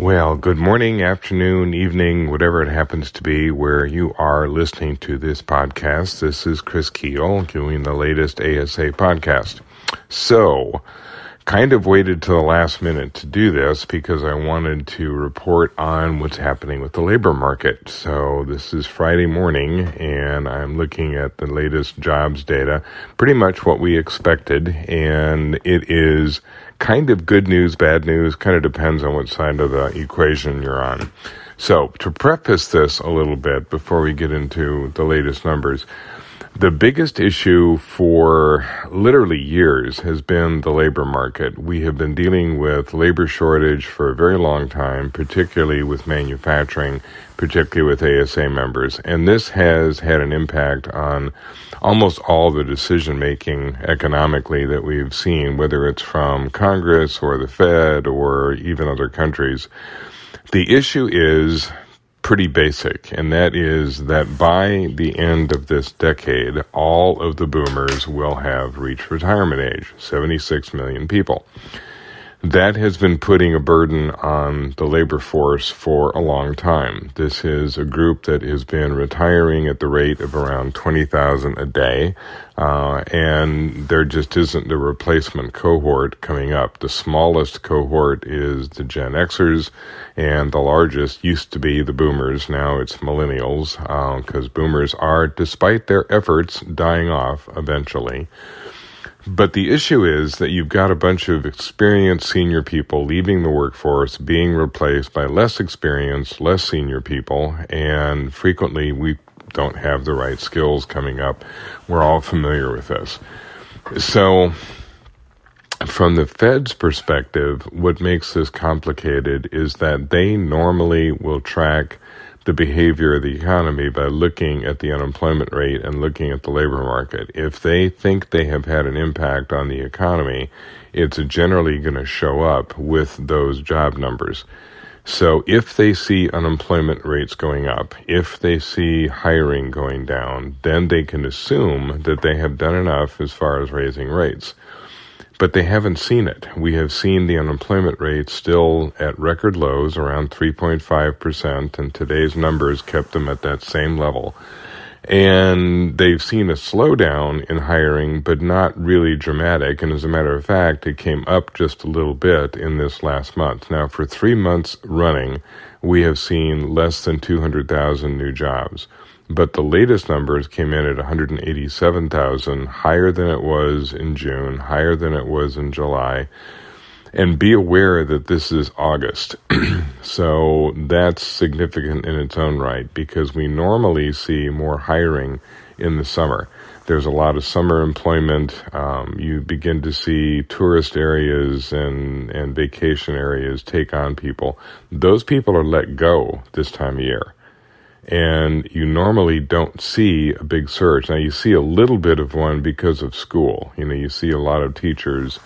Well, good morning, afternoon, evening, whatever it happens to be where you are listening to this podcast. This is Chris Kuehl doing the latest ASA podcast. So, kind of waited to the last minute to do this because I wanted to report on what's happening with the labor market. So this is Friday morning and I'm looking at the latest jobs data, pretty much what we expected. And it is kind of good news, bad news, kind of depends on what side of the equation you're on. So to preface this a little bit before we get into the latest numbers, the biggest issue for literally years has been the labor market. We have been dealing with labor shortage for a very long time, particularly with manufacturing, particularly with ASA members. And this has had an impact on almost all the decision making economically that we've seen, whether it's from Congress or the Fed or even other countries. The issue is pretty basic, and that is that by the end of this decade, all of the boomers will have reached retirement age 76 million people that has been putting a burden on the labor force for a long time. This is a group that has been retiring at the rate of around 20,000 a day, uh, and there just isn't a replacement cohort coming up. The smallest cohort is the Gen Xers, and the largest used to be the boomers. Now it's millennials, because uh, boomers are, despite their efforts, dying off eventually. But the issue is that you've got a bunch of experienced senior people leaving the workforce, being replaced by less experienced, less senior people, and frequently we don't have the right skills coming up. We're all familiar with this. So, from the Fed's perspective, what makes this complicated is that they normally will track the behavior of the economy by looking at the unemployment rate and looking at the labor market. If they think they have had an impact on the economy, it's generally going to show up with those job numbers. So if they see unemployment rates going up, if they see hiring going down, then they can assume that they have done enough as far as raising rates but they haven't seen it. We have seen the unemployment rate still at record lows, around 3.5%, and today's numbers kept them at that same level. And they've seen a slowdown in hiring, but not really dramatic. And as a matter of fact, it came up just a little bit in this last month. Now, for three months running, we have seen less than 200,000 new jobs but the latest numbers came in at 187,000, higher than it was in June, higher than it was in July. And be aware that this is August. so that's significant in its own right because we normally see more hiring in the summer. There's a lot of summer employment. Um, you begin to see tourist areas and, and vacation areas take on people. Those people are let go this time of year and you normally don't see a big surge. Now you see a little bit of one because of school. You know, you see a lot of teachers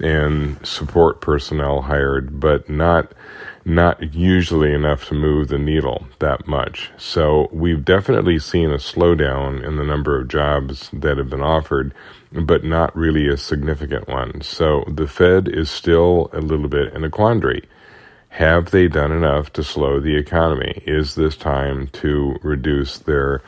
and support personnel hired, but not not usually enough to move the needle that much. So we've definitely seen a slowdown in the number of jobs that have been offered, but not really a significant one. So the Fed is still a little bit in a quandary have they done enough to slow the economy? Is this time to reduce their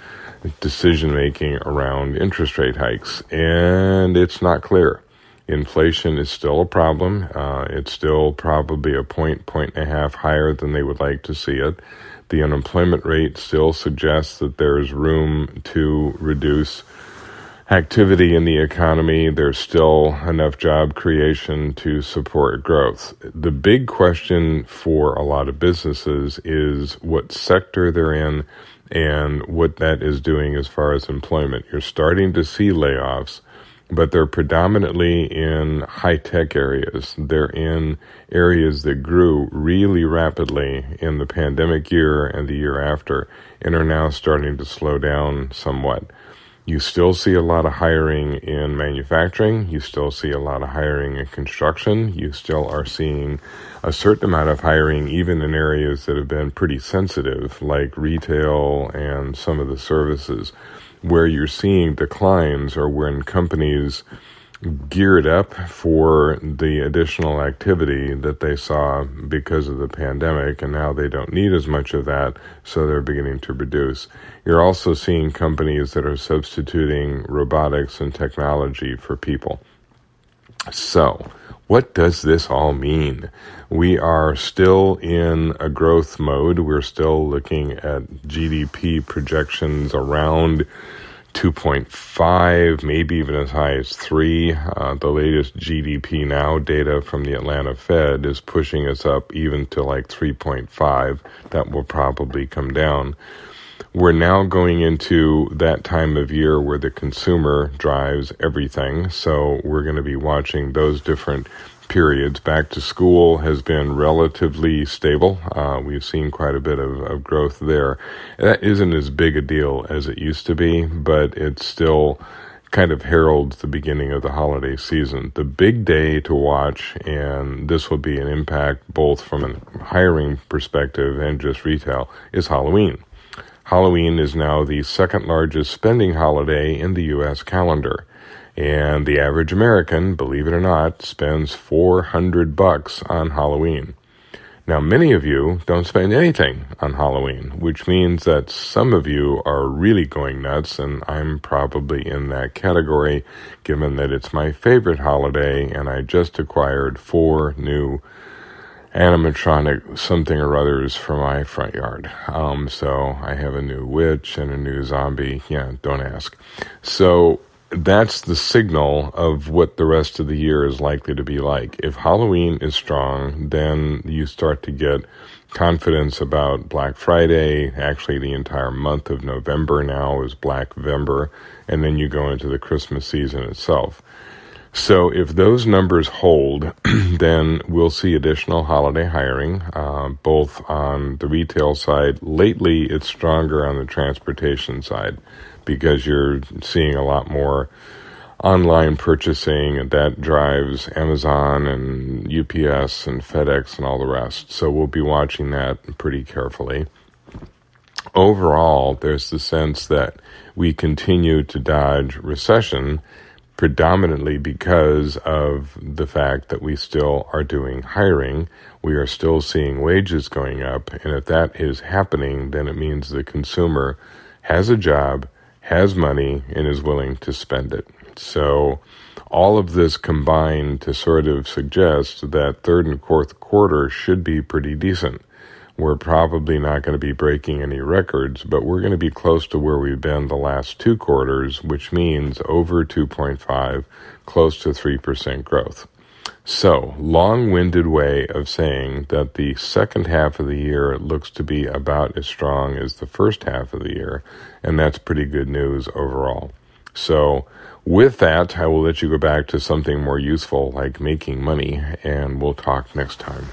decision making around interest rate hikes? And it's not clear. Inflation is still a problem. Uh, it's still probably a point, point and a half higher than they would like to see it. The unemployment rate still suggests that there's room to reduce activity in the economy. There's still enough job creation to support growth. The big question for a lot of businesses is what sector they're in and what that is doing as far as employment. You're starting to see layoffs, but they're predominantly in high tech areas. They're in areas that grew really rapidly in the pandemic year and the year after and are now starting to slow down somewhat. You still see a lot of hiring in manufacturing. You still see a lot of hiring in construction. You still are seeing a certain amount of hiring even in areas that have been pretty sensitive, like retail and some of the services. Where you're seeing declines are when companies geared up for the additional activity that they saw because of the pandemic, and now they don't need as much of that, so they're beginning to reduce. You're also seeing companies that are substituting robotics and technology for people. So, what does this all mean? We are still in a growth mode. We're still looking at GDP projections around 2.5, maybe even as high as 3. Uh, the latest GDP Now data from the Atlanta Fed is pushing us up even to like 3.5. That will probably come down. We're now going into that time of year where the consumer drives everything. So we're going to be watching those different periods. Back to school has been relatively stable. Uh, we've seen quite a bit of, of growth there. That isn't as big a deal as it used to be, but it's still kind of heralds the beginning of the holiday season. The big day to watch, and this will be an impact both from a hiring perspective and just retail, is Halloween. Halloween is now the second largest spending holiday in the U.S. calendar. And the average American, believe it or not, spends 400 bucks on Halloween. Now, many of you don't spend anything on Halloween, which means that some of you are really going nuts, and I'm probably in that category, given that it's my favorite holiday, and I just acquired four new animatronic something or others for my front yard. Um, so I have a new witch and a new zombie. Yeah, don't ask. So that's the signal of what the rest of the year is likely to be like. If Halloween is strong, then you start to get confidence about Black Friday. Actually, the entire month of November now is Black November, and then you go into the Christmas season itself. So if those numbers hold, then we'll see additional holiday hiring, uh, both on the retail side. Lately, it's stronger on the transportation side because you're seeing a lot more online purchasing and that drives Amazon and UPS and FedEx and all the rest. So we'll be watching that pretty carefully. Overall, there's the sense that we continue to dodge recession predominantly because of the fact that we still are doing hiring. We are still seeing wages going up. And if that is happening, then it means the consumer has a job, has money, and is willing to spend it. So all of this combined to sort of suggest that third and fourth quarter should be pretty decent. We're probably not going to be breaking any records, but we're going to be close to where we've been the last two quarters, which means over 2.5, close to 3% growth. So, long winded way of saying that the second half of the year looks to be about as strong as the first half of the year, and that's pretty good news overall. So, with that, I will let you go back to something more useful like making money, and we'll talk next time.